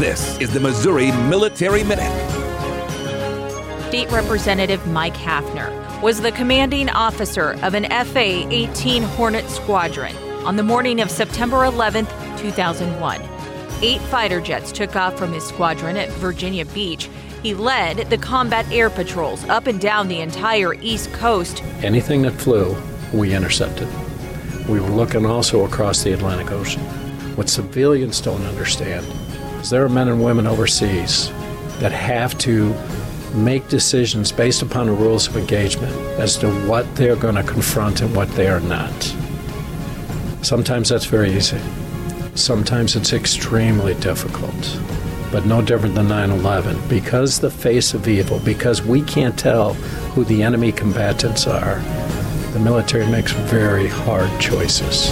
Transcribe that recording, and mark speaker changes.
Speaker 1: This is the Missouri Military Minute.
Speaker 2: State Representative Mike Haffner was the commanding officer of an FA 18 Hornet squadron on the morning of September 11, 2001. Eight fighter jets took off from his squadron at Virginia Beach. He led the combat air patrols up and down the entire East Coast.
Speaker 3: Anything that flew, we intercepted. We were looking also across the Atlantic Ocean. What civilians don't understand is there are men and women overseas that have to make decisions based upon the rules of engagement as to what they're going to confront and what they are not. Sometimes that's very easy. Sometimes it's extremely difficult, but no different than 9 11. Because the face of evil, because we can't tell who the enemy combatants are, the military makes very hard choices.